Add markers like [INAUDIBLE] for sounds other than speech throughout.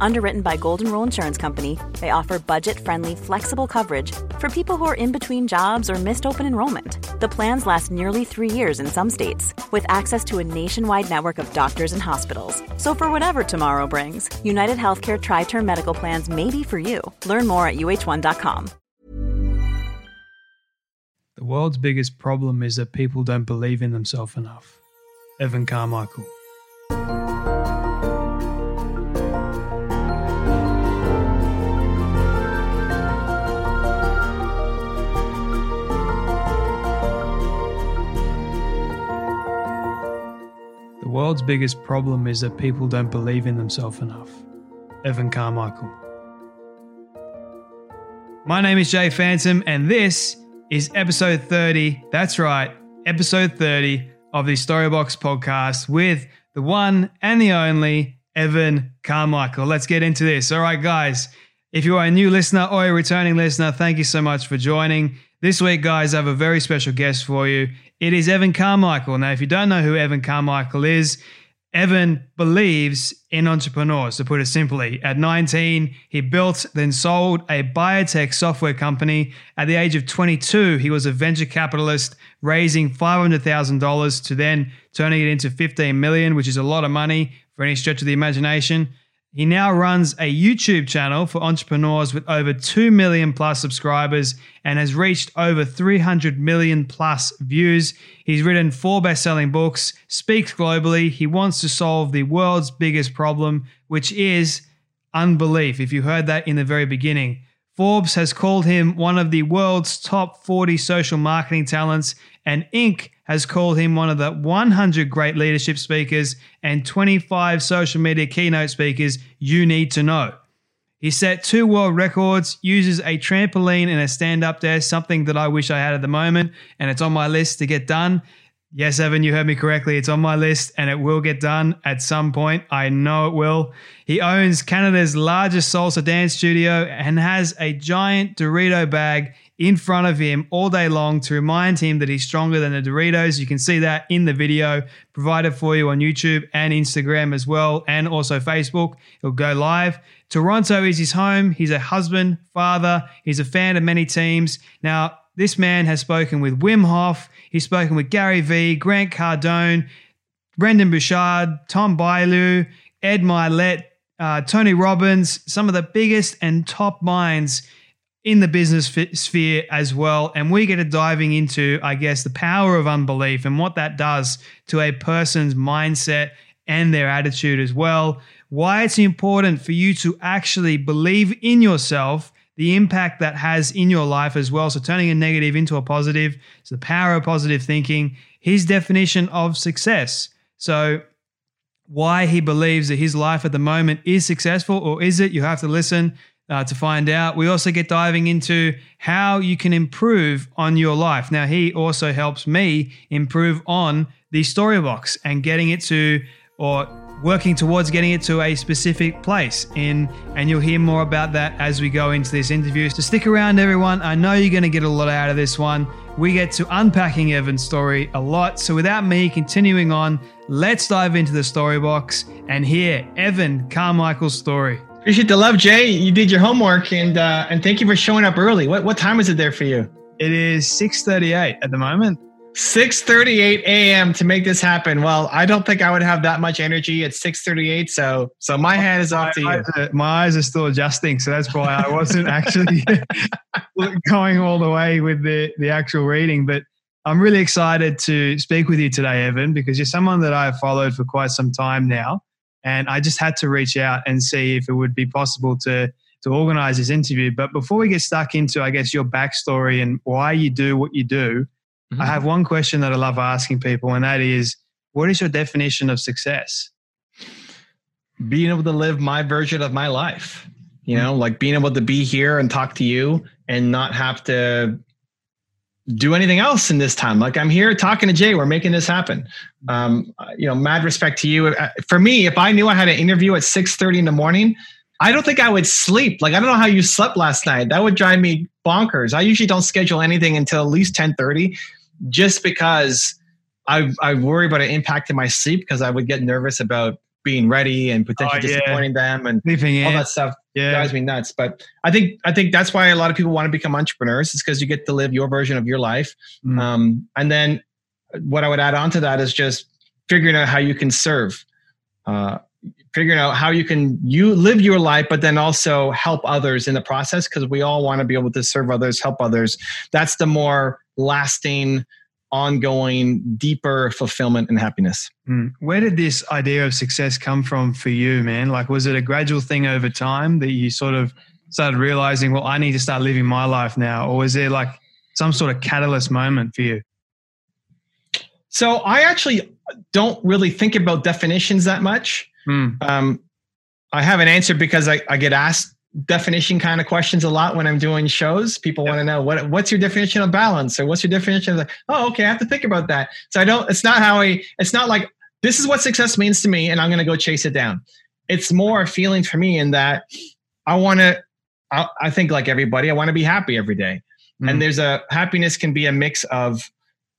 Underwritten by Golden Rule Insurance Company, they offer budget friendly, flexible coverage for people who are in between jobs or missed open enrollment. The plans last nearly three years in some states, with access to a nationwide network of doctors and hospitals. So, for whatever tomorrow brings, United Healthcare Tri Term Medical Plans may be for you. Learn more at uh1.com. The world's biggest problem is that people don't believe in themselves enough. Evan Carmichael. World's biggest problem is that people don't believe in themselves enough. Evan Carmichael. My name is Jay Phantom, and this is episode 30. That's right, episode 30 of the Storybox podcast with the one and the only Evan Carmichael. Let's get into this. All right, guys. If you are a new listener or a returning listener, thank you so much for joining. This week, guys, I have a very special guest for you. It is Evan Carmichael. Now, if you don't know who Evan Carmichael is, Evan believes in entrepreneurs, to put it simply. At 19, he built, then sold a biotech software company. At the age of 22, he was a venture capitalist, raising $500,000 to then turning it into 15 million, which is a lot of money for any stretch of the imagination. He now runs a YouTube channel for entrepreneurs with over 2 million plus subscribers and has reached over 300 million plus views. He's written four best selling books, speaks globally. He wants to solve the world's biggest problem, which is unbelief. If you heard that in the very beginning, Forbes has called him one of the world's top 40 social marketing talents, and Inc. has called him one of the 100 great leadership speakers and 25 social media keynote speakers you need to know. He set two world records, uses a trampoline and a stand up desk, something that I wish I had at the moment, and it's on my list to get done. Yes, Evan, you heard me correctly. It's on my list and it will get done at some point. I know it will. He owns Canada's largest salsa dance studio and has a giant Dorito bag in front of him all day long to remind him that he's stronger than the Doritos. You can see that in the video provided for you on YouTube and Instagram as well, and also Facebook. It'll go live. Toronto is his home. He's a husband, father. He's a fan of many teams. Now, this man has spoken with Wim Hof. He's spoken with Gary Vee, Grant Cardone, Brendon Burchard, Tom Bilyeu, Ed Mylett, uh, Tony Robbins, some of the biggest and top minds in the business sphere as well. And we get to diving into, I guess, the power of unbelief and what that does to a person's mindset and their attitude as well. Why it's important for you to actually believe in yourself the impact that has in your life as well. So turning a negative into a positive. It's the power of positive thinking. His definition of success. So why he believes that his life at the moment is successful or is it? You have to listen uh, to find out. We also get diving into how you can improve on your life. Now, he also helps me improve on the story box and getting it to or working towards getting it to a specific place in and you'll hear more about that as we go into this interview. So stick around everyone. I know you're going to get a lot out of this one. We get to unpacking evan's story a lot. So without me continuing on let's dive into the story box and hear evan carmichael's story appreciate the love jay you did your homework and uh, and thank you for showing up early what, what time is it there for you it is 6.38 at the moment 6:38 a.m. to make this happen. Well, I don't think I would have that much energy at 6:38. So, so my hand is off to you. Eyes my eyes are still adjusting, so that's why I wasn't actually [LAUGHS] going all the way with the the actual reading. But I'm really excited to speak with you today, Evan, because you're someone that I've followed for quite some time now, and I just had to reach out and see if it would be possible to to organize this interview. But before we get stuck into, I guess, your backstory and why you do what you do. Mm-hmm. I have one question that I love asking people, and that is what is your definition of success? Being able to live my version of my life. You know, like being able to be here and talk to you and not have to do anything else in this time. Like I'm here talking to Jay, we're making this happen. Um, you know, mad respect to you. Uh, for me, if I knew I had an interview at 6:30 in the morning, I don't think I would sleep. Like I don't know how you slept last night. That would drive me bonkers. I usually don't schedule anything until at least 10:30 just because I I worry about it impacting my sleep because I would get nervous about being ready and potentially oh, yeah. disappointing them and Leaving all in. that stuff yeah. drives me nuts. But I think I think that's why a lot of people want to become entrepreneurs. Is because you get to live your version of your life. Mm. Um, and then what I would add on to that is just figuring out how you can serve. Uh, figuring out how you can you live your life but then also help others in the process because we all want to be able to serve others help others that's the more lasting ongoing, deeper fulfillment and happiness. Mm. Where did this idea of success come from for you, man? Like, was it a gradual thing over time that you sort of started realizing, well, I need to start living my life now? Or was there like some sort of catalyst moment for you? So I actually don't really think about definitions that much. Mm. Um, I have an answer because I, I get asked definition kind of questions a lot when I'm doing shows. People yep. want to know what what's your definition of balance or what's your definition of the, oh okay, I have to think about that. So I don't it's not how I it's not like this is what success means to me and I'm going to go chase it down. It's more a feeling for me in that I want to I, I, think like everybody I want to be happy every day. Mm. And there's a happiness can be a mix of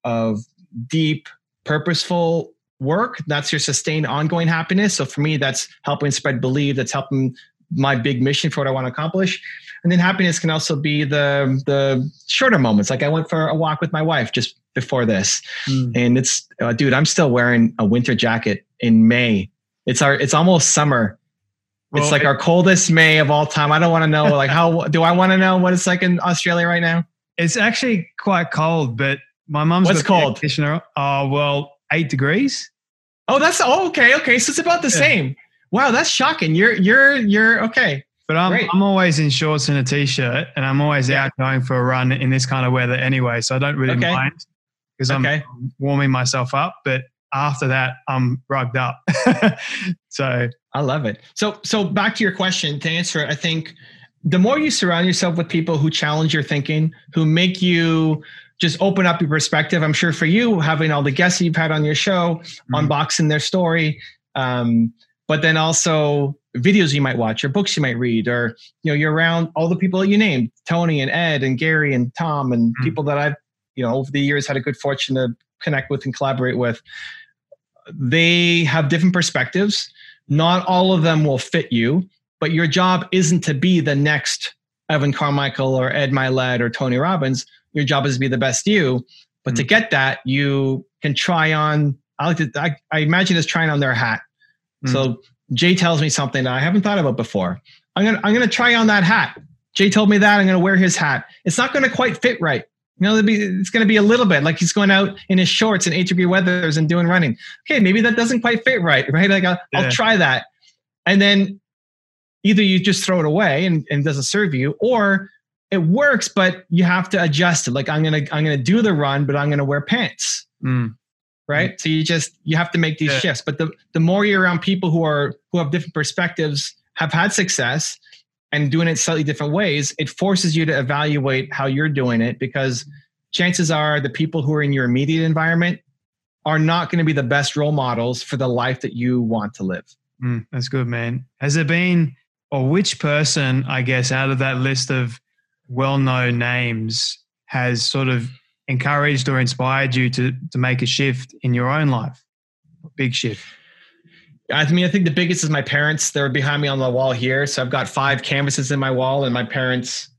of deep purposeful work that's your sustained ongoing happiness so for me that's helping spread belief that's helping my big mission for what I want to accomplish. And then happiness can also be the the shorter moments. Like I went for a walk with my wife just before this, mm. and it's uh, dude, I'm still wearing a winter jacket in May. It's our it's almost summer. Well, it's like it, our coldest May of all time. I don't want to know like how [LAUGHS] do I want to know what it's like in Australia right now? It's actually quite cold, but my mom's what's cold? Oh well, eight degrees. Oh, that's oh, okay. Okay, so it's about the yeah. same. Wow, that's shocking. You're you're you're okay. But I'm Great. I'm always in shorts and a t-shirt, and I'm always yeah. out going for a run in this kind of weather anyway. So I don't really okay. mind because I'm okay. warming myself up. But after that, I'm rugged up. [LAUGHS] so I love it. So so back to your question to answer it, I think the more you surround yourself with people who challenge your thinking, who make you just open up your perspective. I'm sure for you, having all the guests you've had on your show, mm-hmm. unboxing their story, um, but then also videos you might watch or books you might read or you know you're around all the people that you named tony and ed and gary and tom and mm-hmm. people that i've you know over the years had a good fortune to connect with and collaborate with. They have different perspectives. Not all of them will fit you but your job isn't to be the next evan carmichael or ed mylett or tony robbins. Your job is to be the best you. But mm-hmm. to get that you can try on i like to I, I imagine it's trying on their hat Mm. So Jay tells me something I haven't thought about before. I'm gonna I'm gonna try on that hat. Jay told me that I'm gonna wear his hat. It's not gonna quite fit right. You know, be, it's going to be a little bit like he's going out in his shorts in eight degree weathers and doing running. Okay, maybe that doesn't quite fit right, [LAUGHS] right? Like I'll, yeah. I'll try that, and then either you just throw it away and, and it doesn't serve you, or it works, but you have to adjust it. Like I'm gonna I'm gonna do the run, but I'm gonna wear pants. Mm right mm-hmm. so you just you have to make these yeah. shifts but the the more you're around people who are who have different perspectives have had success and doing it slightly different ways it forces you to evaluate how you're doing it because chances are the people who are in your immediate environment are not going to be the best role models for the life that you want to live mm, that's good man has there been or which person i guess out of that list of well-known names has sort of encouraged or inspired you to to make a shift in your own life? Big shift. I mean, I think the biggest is my parents. They're behind me on the wall here. So I've got five canvases in my wall, and my parents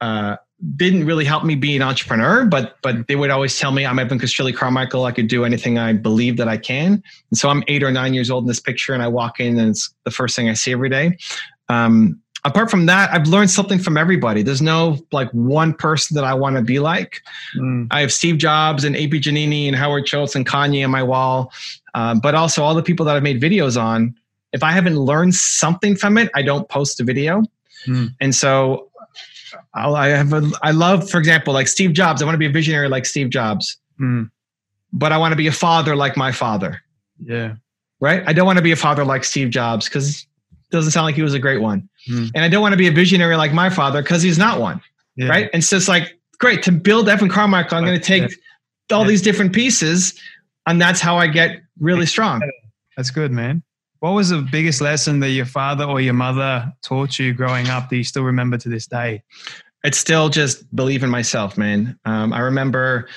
uh, didn't really help me be an entrepreneur, but but they would always tell me I'm Evan Castrilli Carmichael. I could do anything I believe that I can. And so I'm eight or nine years old in this picture, and I walk in, and it's the first thing I see every day. Um, apart from that, I've learned something from everybody. There's no like one person that I want to be like. Mm. I have Steve Jobs and AP Giannini and Howard Schultz and Kanye on my wall, uh, but also all the people that I've made videos on. If I haven't learned something from it, I don't post a video. Mm. And so I'll, I have a, I love, for example, like Steve Jobs. I want to be a visionary like Steve Jobs, mm. but I want to be a father like my father. Yeah. Right. I don't want to be a father like Steve Jobs because doesn't sound like he was a great one. Mm. And I don't want to be a visionary like my father because he's not one. yeah. right? And so it's like, great, to build Evan Carmichael, I'm going to take yeah. all yeah. these different pieces, and that's how I get really strong. That's good, man. What was the biggest lesson that your father or your mother taught you growing up that you still remember to this day? It's still just believe in myself, man. Um, I remember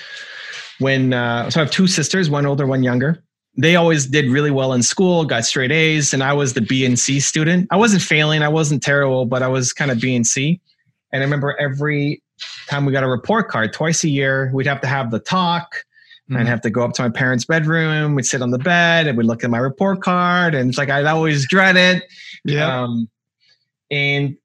when, uh, so I have two sisters, one older, one younger they always did really well in school, got straight A's, and I was the B and C student. I wasn't failing, I wasn't terrible, but I was kind of B and C. And I remember every time we got a report card, twice a year, we'd have to have the talk. Mm-hmm. I'd have to go up to my parents' bedroom. We'd sit on the bed and we'd look at my report card, and it's like I'd always dread it. Yeah. Um, and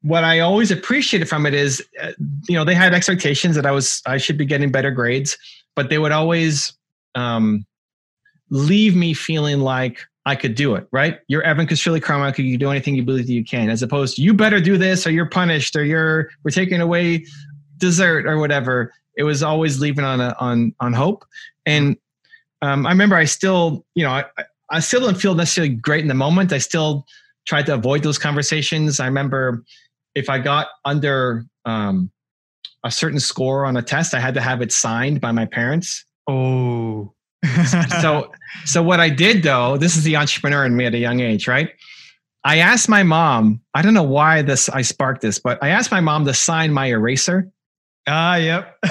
what I always appreciated from it is, uh, you know, they had expectations that I was I should be getting better grades, but they would always um, leave me feeling like I could do it, right? You're Evan Castrilli Carmichael. You do anything you believe that you can, as opposed to you better do this or you're punished or you're we're taking away dessert or whatever. It was always leaving on a, on on hope. And um, I remember I still, you know, I, I still don't feel necessarily great in the moment. I still tried to avoid those conversations. I remember if I got under um, a certain score on a test, I had to have it signed by my parents. Oh, so so what I did though, this is the entrepreneur in me at a young age, right? I asked my mom, I don't know why this I sparked this, but I asked my mom to sign my eraser. Ah, yep. [LAUGHS]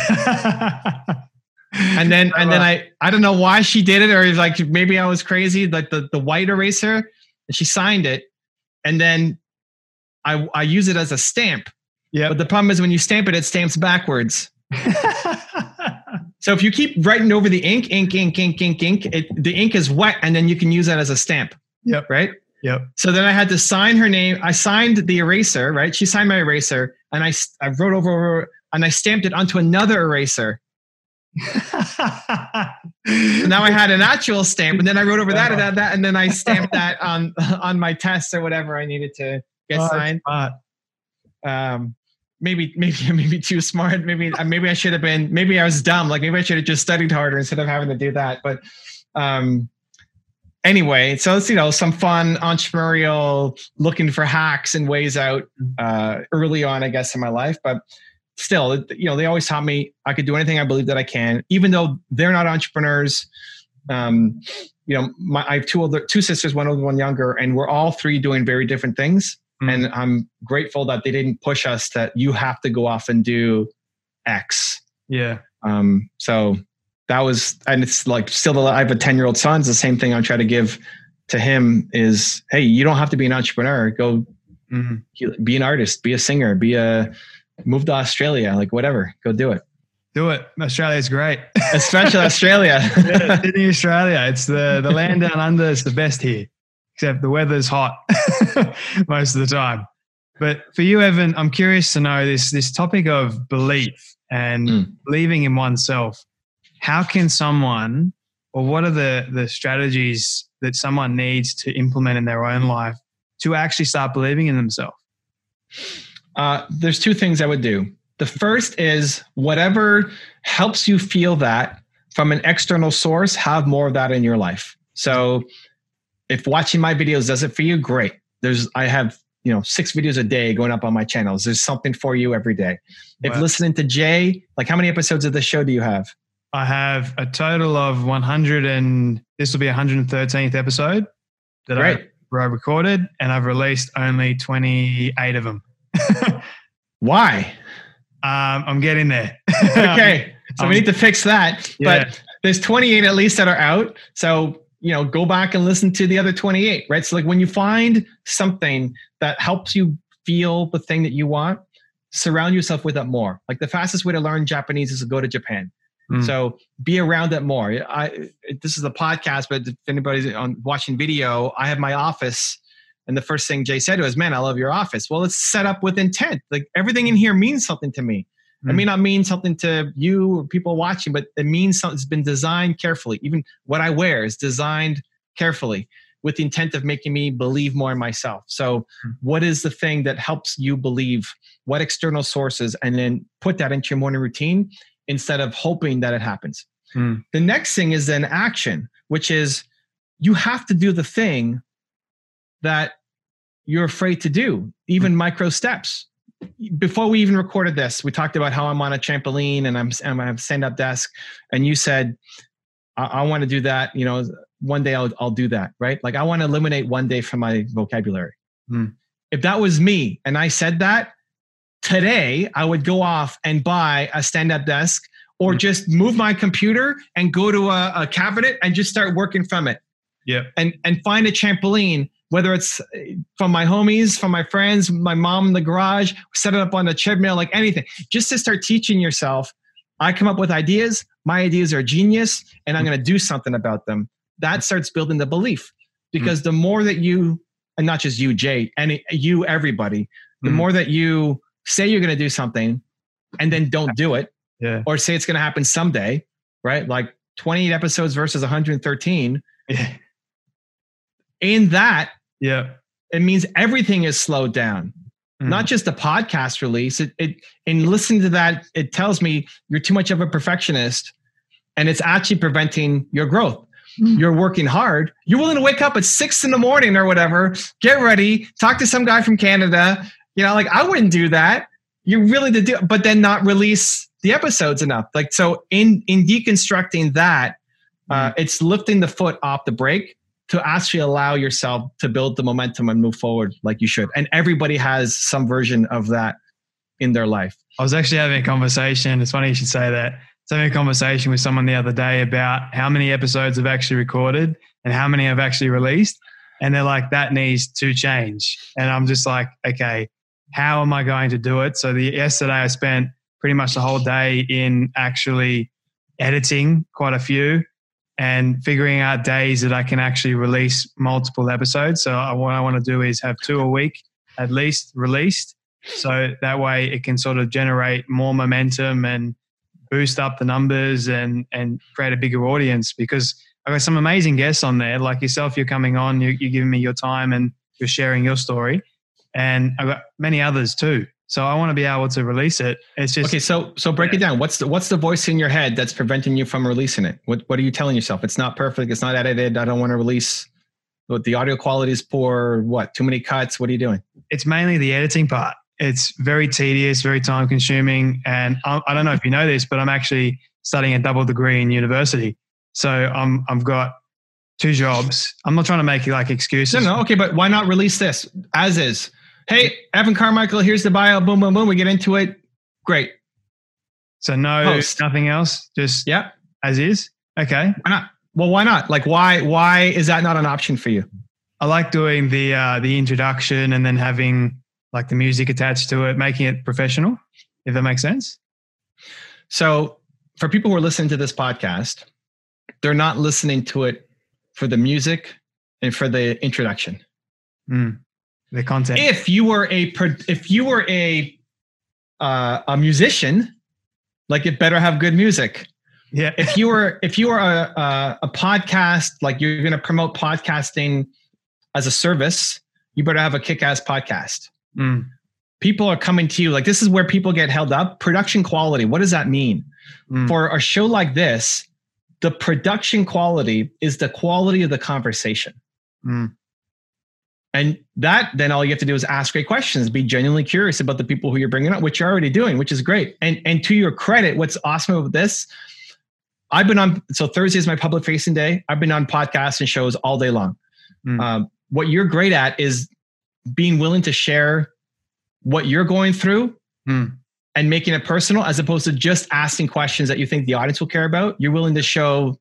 and then and then I I don't know why she did it, or like maybe I was crazy, like the, the white eraser, and she signed it. And then I I use it as a stamp. Yeah. But the problem is when you stamp it, it stamps backwards. [LAUGHS] So if you keep writing over the ink, ink, ink, ink, ink, ink, it, the ink is wet, and then you can use that as a stamp. Yep. Right. Yep. So then I had to sign her name. I signed the eraser. Right. She signed my eraser, and I I wrote over, over and I stamped it onto another eraser. so now I had an actual stamp, and then I wrote over that and that, that, and then I stamped that on [LAUGHS] on my test or whatever I needed to get oh, signed. Um, maybe maybe [LAUGHS] maybe too smart. Maybe uh, maybe i should have been maybe i was dumb. Like maybe i should have just studied harder instead of having to do that. But um anyway so it's you know some fun entrepreneurial looking for hacks and ways out uh early on i guess in my life. But still you know they always taught me i could do anything i believe that i can even though they're not entrepreneurs. Um you know my i have two older two sisters one older one younger and we're all three doing very different things Mm. And I'm grateful that they didn't push us that you have to go off and do X. Yeah. Um, so that was, and it's like still, the I have a 10 year old son. It's the same thing I try to give to him is, Hey, you don't have to be an entrepreneur. Go mm-hmm. be an artist, be a singer, be a, move to Australia, like whatever, go do it. Do it. Australia is great. [LAUGHS] Especially Australia. yeah, Sydney, Australia. It's the, the land down under is the best here except the weather's hot [LAUGHS] most of the time. But for you, Evan, I'm curious to know this this topic of belief and mm. believing in oneself. How can someone, or what are the the strategies that someone needs to implement in their own life to actually start believing in themselves? Uh, there's two things I would do. The first is whatever helps you feel that from an external source, have more of that in your life. So if watching my videos does it for you, great. There's I have you know six videos a day going up on my channels. There's something for you every day. Wow. If listening to Jay, like how many episodes of the show do you have? I have a total of 100 and this will be 113th episode that I, I recorded, and I've released only 28 of them. [LAUGHS] Why? Um, I'm getting there. okay, [LAUGHS] so um, we need to fix that. Yeah. But there's 28 at least that are out. So you know go back and listen to the other 28 right? So like when you find something that helps you feel the thing that you want surround yourself with it more. Like the fastest way to learn japanese is to go to japan. Mm. so be around it more. I this is a podcast but if anybody's on watching video i have my office and the first thing jay said was man i love your office. Well it's set up with intent. Like everything in here means something to me it may not mean something to you or people watching, but it means something It's been designed carefully. Even what I wear is designed carefully with the intent of making me believe more in myself. So, hmm. what is the thing that helps you believe? What external sources, and then put that into your morning routine instead of hoping that it happens. Mm. The next thing is then action, which is you have to do the thing that you're afraid to do, even mm. micro steps before we even recorded this, we talked about how I'm on a trampoline and I'm and I have stand up desk, and you said, I, I want to do that. You know, one day I'll I'll do that. Right? Like I want to eliminate one day from my vocabulary. Hmm. If that was me and I said that today, I would go off and buy a stand up desk or Hmm. just move my computer and go to a, a cabinet and just start working from it Yeah. and and find a trampoline whether it's uh, from my homies from my friends my mom in the garage set it up on the treadmill like anything. Just to start teaching yourself i come up with ideas. My ideas are genius and i'm going to do something about them. That starts building the belief. Because the more that you and not just you jay and you everybody the Mm. more that you say you're going to do something and then don't do it Yeah. or say it's going to happen someday right? Like 28 episodes versus 113 Yeah. in that Yeah. it means everything is slowed down. Mm. not just the podcast release. It, it in listening to that it tells me you're too much of a perfectionist and it's actually preventing your growth. Mm. you're working hard. You're willing to wake up at six in the morning or whatever get ready talk to some guy from canada. You know like i wouldn't do that. You're willing to do but then not release the episodes enough. Like so in in deconstructing that uh, it's lifting the foot off the brake to actually allow yourself to build the momentum and move forward like you should. And everybody has some version of that in their life. I was actually having a conversation. It's funny you should say that. I was having a conversation with someone the other day about how many episodes I've actually recorded and how many I've actually released. And they're like, that needs to change. And I'm just like, okay, how am I going to do it? So the yesterday I spent pretty much the whole day in actually editing quite a few and figuring out days that I can actually release multiple episodes. So I, what I want to do is have two a week at least released. So that way it can sort of generate more momentum and boost up the numbers and, and create a bigger audience because I've got some amazing guests on there. Like yourself, you're coming on, you, you're giving me your time and you're sharing your story. And I've got many others too. So I want to be able to release it. It's just Okay, so so break it down. What's the what's the voice in your head that's preventing you from releasing it? What what are you telling yourself? It's not perfect. It's not edited. I don't want to release. What the audio quality is poor. What too many cuts? What are you doing? it's mainly the editing part. It's very tedious, very time consuming. And I, I don't know if you know this, but I'm actually studying a double degree in university. So I'm, I've got two jobs. I'm not trying to make like excuses. No, no. Okay, but why not release this as is? Hey, Evan Carmichael. Here's the bio. Boom, boom, boom. We get into it. Great. So no, Post. nothing else, just Yeah. as is. Okay. Why not? Well, why not? Like, why? Why is that not an option for you? I like doing the uh, the introduction and then having like the music attached to it, making it professional. If that makes sense. So, for people who are listening to this podcast, they're not listening to it for the music and for the introduction. Mm. The content. If you were a if you were a uh, a musician, like it better have good music. yeah. If you were if you were a a, a podcast, like you're going to promote podcasting as a service, you better have a kick-ass podcast. Mm. People are coming to you like this is where people get held up. Production quality. What does that mean? Mm. for a show like this, the production quality is the quality of the conversation. Mm. And that then all you have to do is ask great questions, be genuinely curious about the people who you're bringing up, which you're already doing, which is great. And and to your credit, what's awesome about this, I've been on. So Thursday is my public facing day. I've been on podcasts and shows all day long. Mm. Um, what you're great at is being willing to share what you're going through Mm. and making it personal as opposed to just asking questions that you think the audience will care about. You're willing to show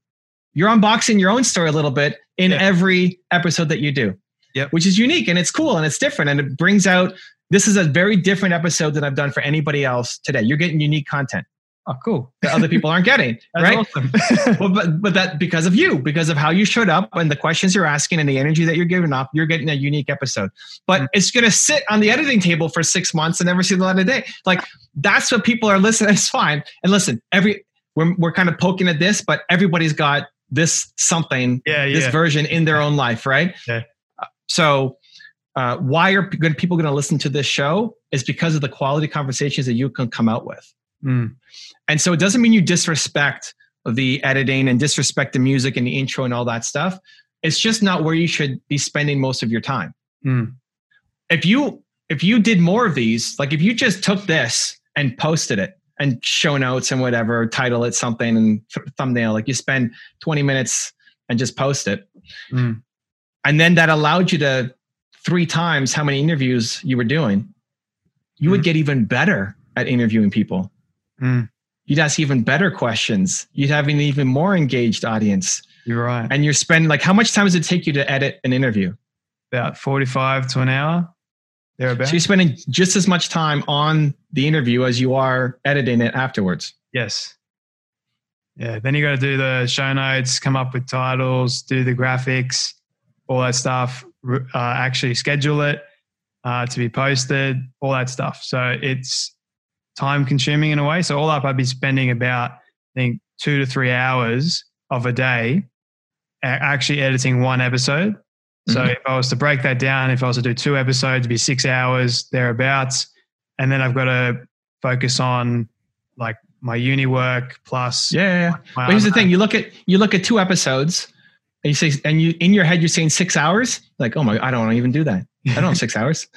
you're unboxing your own story a little bit in Yeah. every episode that you do. Yep. Which is unique and it's cool and it's different and it brings out this is a very different episode than I've done for anybody else today. You're getting unique content Oh, cool. that other people aren't getting, [LAUGHS] That's right? awesome. [LAUGHS] well, but but that because of you, because of how you showed up and the questions you're asking and the energy that you're giving up, you're getting a unique episode. But Mm. it's gonna sit on the editing table for six months and never see the light of day. Like that's what people are listening. [LAUGHS] It's fine. And listen, every we're we're kind of poking at this, but everybody's got this something, yeah, yeah. this version in their own life, right? Yeah. So. Uh, why are good people going to listen to this show? Is because of the quality conversations that you can come out with. Mm. And so it doesn't mean you disrespect the editing and disrespect the music and the intro and all that stuff. It's just not where you should be spending most of your time. Mm. If you if you did more of these, like if you just took this and posted it and show notes and whatever, title it something and th- thumbnail, like you spend 20 minutes and just post it. Mm. And then that allowed you to three times how many interviews you were doing. You would Mm. get even better at interviewing people. Mm. You'd ask even better questions. You'd have an even more engaged audience. You're right. And you're spending like how much time does it take you to edit an interview? About 45 to an hour, thereabouts. So you're spending just as much time on the interview as you are editing it afterwards. Yes. Yeah. Then you got to do the show notes, come up with titles, do the graphics, all that stuff. Uh, actually schedule it uh, to be posted, all that stuff. So it's time consuming in a way. So all up, I'd be spending about I think two to three hours of a day actually editing one episode. So Mhm. if I was to break that down, if I was to do two episodes, it'd be six hours thereabouts, and then I've got to focus on like my uni work plus Yeah. yeah, yeah. But here's the thing: you look at you look at two episodes, and you say, and you in your head you're saying six hours. Like, oh my, I don't want to even do that. I don't have six [LAUGHS] hours,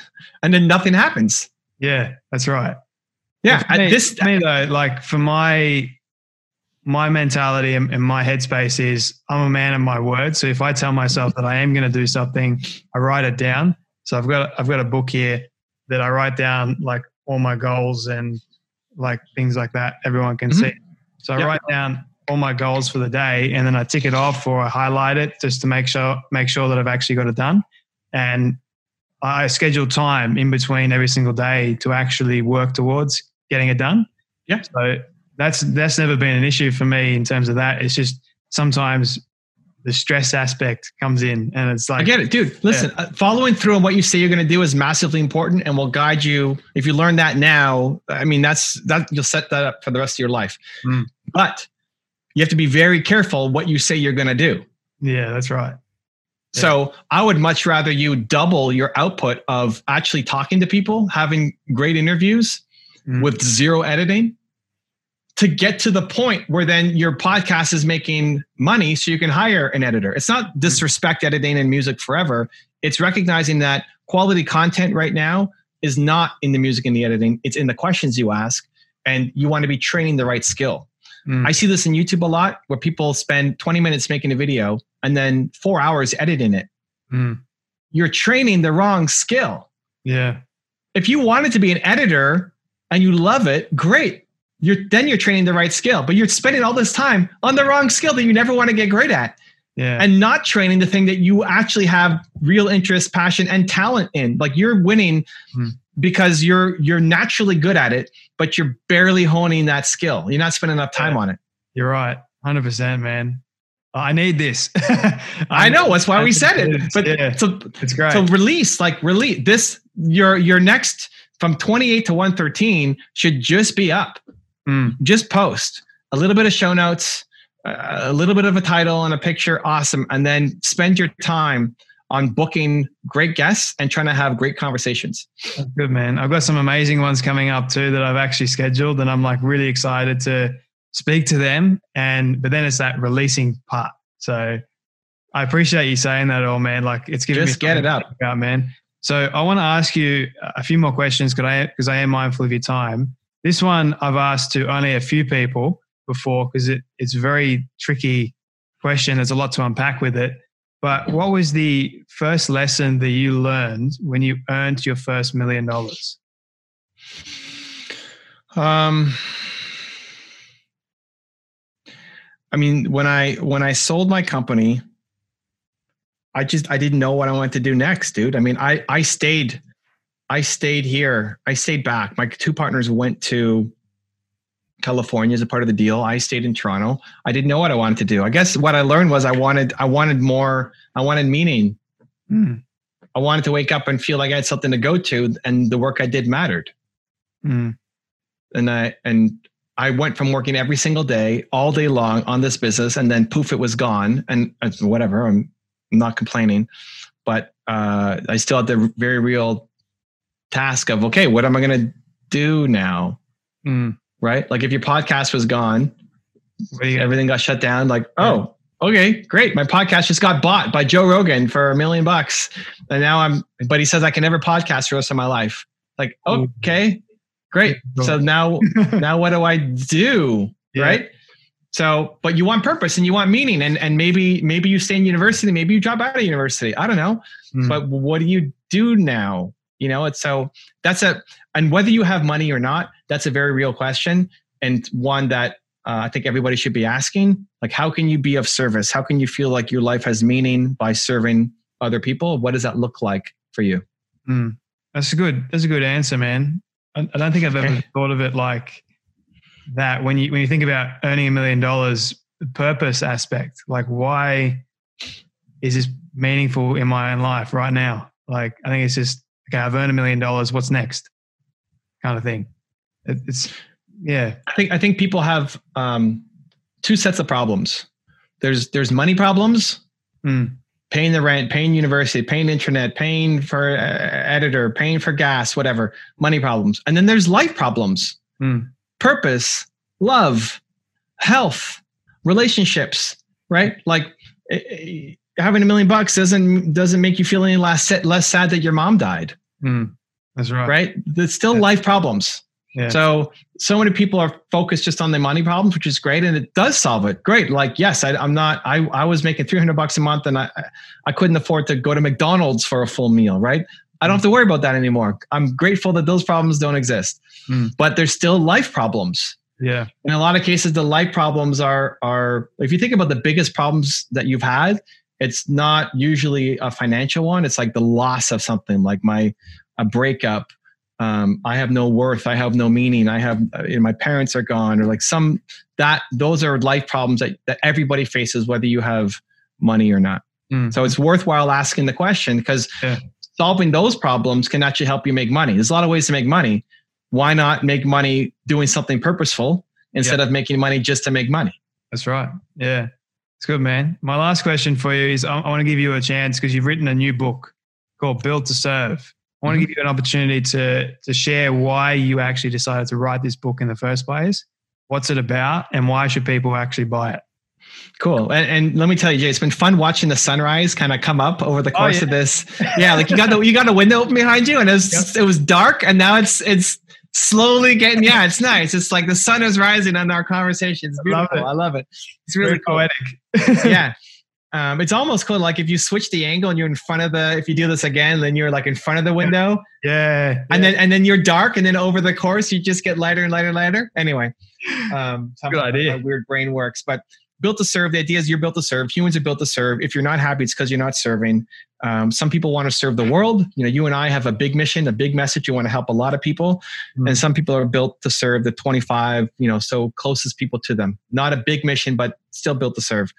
and then nothing happens. Yeah, that's right. Yeah, at me, this me though, like for my my mentality and, and my headspace is I'm a man of my word. So if I tell myself that I am going to do something, I write it down. So I've got I've got a book here that I write down like all my goals and like things like that. Everyone can Mhm. see. So I Yep. write down all my goals for the day, and then I tick it off or I highlight it just to make sure make sure that I've actually got it done. And I schedule time in between every single day to actually work towards getting it done. Yeah. So that's that's never been an issue for me in terms of that. It's just sometimes the stress aspect comes in, and it's like I get it, dude. Listen, uh, following through on what you say you're going to do is massively important, and will guide you. If you learn that now, I mean, that's that you'll set that up for the rest of your life. Mm. But you have to be very careful what you say you're going to do. Yeah, that's right. Yeah. So I would much rather you double your output of actually talking to people, having great interviews Mm. with zero editing to get to the point where then your podcast is making money so you can hire an editor. It's not disrespect editing and music forever. It's recognizing that quality content right now is not in the music and the editing, it's in the questions you ask and you want to be training the right skill. Mm. I see this in YouTube a lot where people spend 20 minutes making a video and then 4 hours editing it. Mm. You're training the wrong skill. Yeah. If you wanted to be an editor and you love it, great. You're then you're training the right skill, but you're spending all this time on the wrong skill that you never want to get great at Yeah. and not training the thing that you actually have real interest, passion and talent in. Like you're winning Hmm. because you're you're naturally good at it, but you're barely honing that skill. You're not spending enough time Yeah. on it. You're right. 100%, man. I need this. [LAUGHS] I know that's why we said it. But yeah, so it's great. so release like release this your your next from 28 to 113 should just be up. Mm. Just post a little bit of show notes, uh, a little bit of a title and a picture, awesome, and then spend your time on booking great guests and trying to have great conversations. Good, man. I've got some amazing ones coming up too that I've actually scheduled, and I'm like really excited to speak to them. And but then it's that releasing part. So I appreciate you saying that, all man. Like it's giving Just me get it up. about, man. So I want to ask you a few more questions because I because I am mindful of your time. This one I've asked to only a few people before because it, it's a very tricky question. There's a lot to unpack with it. But what was the first lesson that you learned when you earned your first million dollars? Um, I mean, when I when I sold my company, I just I didn't know what I wanted to do next, dude. I mean, I I stayed I stayed here. I stayed back. My two partners went to California as a part of the deal. I stayed in Toronto. I didn't know what I wanted to do. I guess what I learned was I wanted I wanted more. I wanted meaning. Hmm. I wanted to wake up and feel like I had something to go to, and the work I did mattered. Hmm. and I and I went from working every single day, all day long on this business, and then poof, it was gone. And uh, whatever, I'm not complaining, but uh, I still had the very real task of okay, what am I going to do now? Hmm. Right? Like if your podcast was gone, everything got shut down. Like oh, okay, great. My podcast just got bought by Joe Rogan for a million bucks. And now I'm, but he says I can never podcast for the rest of my life. Like, okay, great. So now, [LAUGHS] now what do I do? Yeah. Right. So, but you want purpose and you want meaning and, and maybe, maybe you stay in university, maybe you drop out of university. I don't know. Mm. But what do you do now? You know, it's so that's a, and whether you have money or not, that's a very real question. And one that uh, I think everybody should be asking. Like, how can you be of service? How can you feel like your life has meaning by serving other people? What does that look like for you? Mm. That's a good. That's a good answer, man. I, I don't think I've ever thought of it like that. When you when you think about earning a million dollars, purpose aspect, like why is this meaningful in my own life right now? Like, I think it's just okay. I've earned a million dollars. What's next? Kind of thing. It, it's yeah. I think I think people have um, two sets of problems. There's there's money problems. Mm paying the rent, paying university, paying internet, paying for uh, editor, paying for gas, whatever, money problems. And then there's life problems, mm. purpose, love, health, relationships, right? Like eh, eh, having a million bucks doesn't doesn't make you feel any less less sad that your mom died. Mm. That's right. Right? There's still life problems. Yeah. So so many people are focused just on the money problems, which is great, and it does solve it. Great. Like yes, I, am not. I I was making 300 bucks a month, and I I couldn't afford to go to McDonald's for a full meal. Right. I don't have to worry about that anymore. I'm grateful that those problems don't exist. Mm. But there's still life problems. Yeah. In a lot of cases, the life problems are are if you think about the biggest problems that you've had, it's not usually a financial one. It's like the loss of something, like my a breakup um, I have no worth, I have no meaning, I have you know, my parents are gone, or like some that those are life problems that, that everybody faces, whether you have money or not. Mm. So it's worthwhile asking the question because yeah. solving those problems can actually help you make money. There's a lot of ways to make money. Why not make money doing something purposeful instead of making money just to make money? That's right. Yeah. It's good, man. My last question for you is I, I want to give you a chance because you've written a new book called Built to Serve. I want to mm-hmm. give you an opportunity to to share why you actually decided to write this book in the first place. What's it about, and why should people actually buy it? Cool. And, and, let me tell you, Jay, it's been fun watching the sunrise kind of come up over the oh, course oh, yeah. of this. [LAUGHS] Yeah, like you got the you got a window open behind you, and it was yep. it was dark, and now it's it's slowly getting. Yeah, it's nice. It's like the sun is rising on our conversation. It's beautiful. I love it. I love it. It's really Very cool. poetic. yeah. [LAUGHS] Um, it's almost cool. Like if you switch the angle and you're in front of the, if you do this again, then you're like in front of the window. Yeah. yeah. And then, and then you're dark. And then over the course, you just get lighter and lighter and lighter. Anyway, um, good idea. weird brain works, but built to serve. The idea is you're built to serve. Humans are built to serve. If you're not happy, it's because you're not serving. Um, some people want to serve the world. You know, you and I have a big mission, a big message. You want to help a lot of people, mm. and some people are built to serve the 25, you know, so closest people to them. Not a big mission, but still built to serve.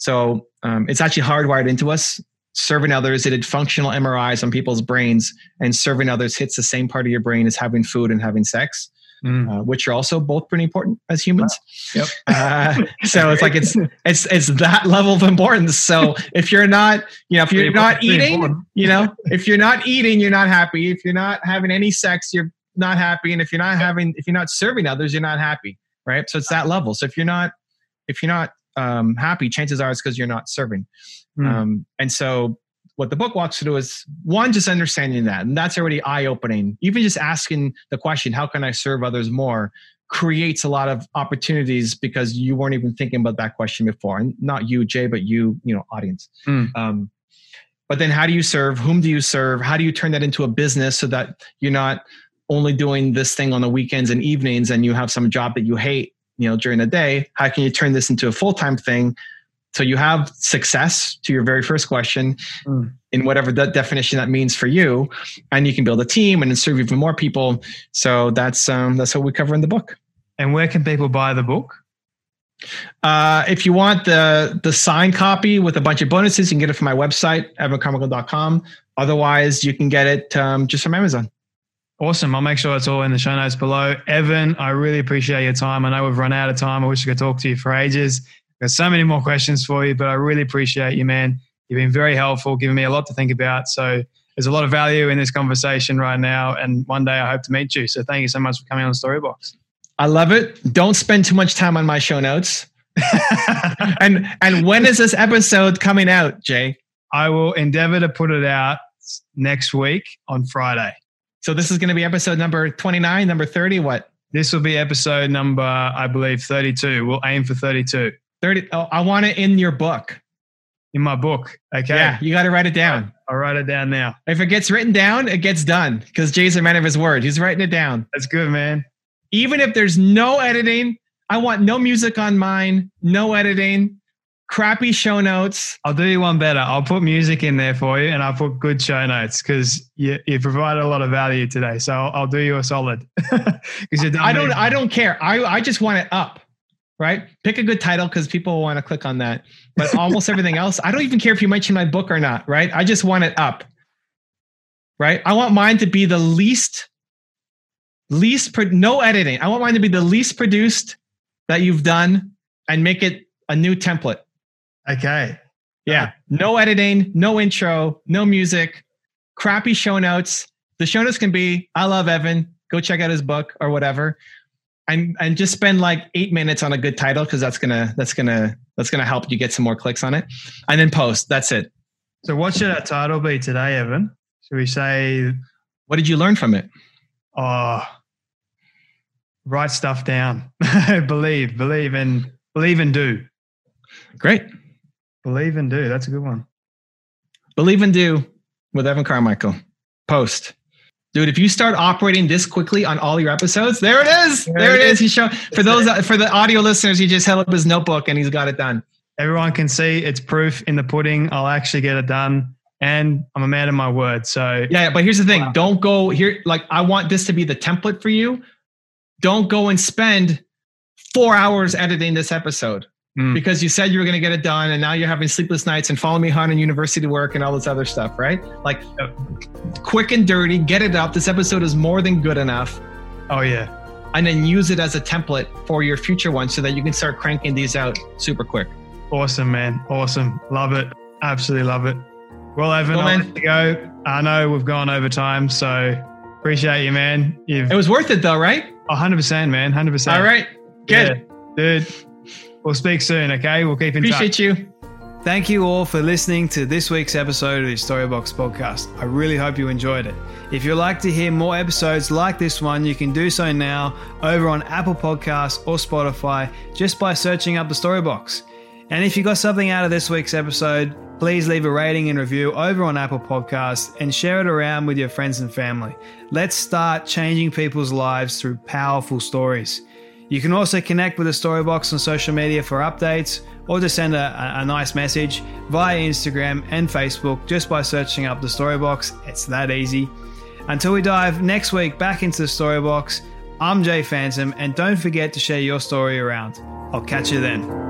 So um, it's actually hardwired into us. Serving others, it did functional MRIs on people's brains, and serving others hits the same part of your brain as having food and having sex. Mm. Uh, which are also both pretty important as humans. Yep. [LAUGHS] Uh, so it's like it's it's it's that level of importance. So if you're not, you know, if you're not eating, you know, if you're not eating, you're not happy. If you're not having any sex, you're not happy. And if you're not having, if you're not serving others, you're not happy. Right. So it's that level. So if you're not, if you're not um, happy, chances are it's because you're not serving. Mm. Um, and so what the book walks through is one, just understanding that. And that's already eye opening. Even just asking the question, how can I serve others more? creates a lot of opportunities because you weren't even thinking about that question before and not you jay but you you know audience mm. um, but then how do you serve whom do you serve how do you turn that into a business so that you're not only doing this thing on the weekends and evenings and you have some job that you hate you know during the day how can you turn this into a full-time thing? So you have success to your very first question mm. in whatever that definition that means for you and you can build a team and serve even more people. So that's um, that's what we cover in the book. And where can people buy the book? Uh, if you want the the signed copy with a bunch of bonuses you can get it from my website evancarmichael.com otherwise you can get it um, just from amazon Awesome. I'll make sure it's all in the show notes below. Evan, I really appreciate your time. I know we've run out of time. I wish I could talk to you for ages. There's so many more questions for you, but I really appreciate you, man. You've been very helpful, giving me a lot to think about. So there's a lot of value in this conversation right now. And one day I hope to meet you. So thank you so much for coming on the Storybox. I love it. Don't spend too much time on my show notes. [LAUGHS] and and when is this episode coming out, Jay? I will endeavor to put it out next week on Friday. So this is going to be episode number 29, number 30, what? This will be episode number, I believe, 32. We'll aim for 32. 30. Oh, I want it in your book. In my book. Okay. Yeah, you got to write it down. I'll write it down now. If it gets written down, it gets done because Jay's a man of his word. He's writing it down. That's good, man. Even if there's no editing, I want no music on mine, no editing, crappy show notes. I'll do you one better. I'll put music in there for you and I'll put good show notes because you, you provided a lot of value today. So I'll, do you a solid. [LAUGHS] Because I don't I don't care. I, I just want it up. Right? Pick a good title because people want to click on that. But [LAUGHS] almost everything else, I don't even care if you mention my book or not, right? I just want it up. Right? I want mine to be the least least pro- no editing. I want mine to be the least produced that you've done and make it a new template. Okay. Yeah. No editing, no intro, no music, crappy show notes. The show notes can be I love Evan, go check out his book or whatever. And and just spend like 8 minutes on a good title cuz that's going to that's to that's to help you get some more clicks on it. And then post. That's it. So what should our title be today, Evan? Should we say what did you learn from it? Oh, write stuff down. [LAUGHS] believe, believe and believe and do. Great. Believe and do. That's a good one. Believe and do with Evan Carmichael. Post. Dude, if you start operating this quickly on all your episodes, there it is. There, there it is. is. He showed for those for the audio listeners, he just held up his notebook and he's got it done. Everyone can see it's proof in the pudding. I'll actually get it done. And I'm a man of my word. So yeah, but here's the thing. Wow. Don't go here. Like I want this to be the template for you. Don't go and spend four hours editing this episode mm. because you said you were going to get it done and now you're having sleepless nights and follow me home and university work and all this other stuff, right? Like uh, quick and dirty, get it up. This episode is more than good enough. Oh, yeah. And then use it as a template for your future ones so that you can start cranking these out super quick. Awesome, man. Awesome. Love it. Absolutely love it. Well, Evan, well, I'll go. I know we've gone over time, so appreciate you, man. You've, it was worth it, though, right? 100%, man. 100%. All right. Good. Yeah, dude. We'll speak soon, okay? We'll keep in Appreciate touch. Appreciate you. Thank you all for listening to this week's episode of the Storybox podcast. I really hope you enjoyed it. If you'd like to hear more episodes like this one, you can do so now over on Apple Podcasts or Spotify just by searching up the Storybox. And if you got something out of this week's episode, please leave a rating and review over on Apple Podcasts and share it around with your friends and family. Let's start changing people's lives through powerful stories. You can also connect with the Storybox on social media for updates or to send a, a, nice message via Instagram and Facebook just by searching up the Storybox. It's that easy. Until we dive next week back into the Storybox, I'm Jay Phantom, and don't forget to share your story around. I'll catch you then.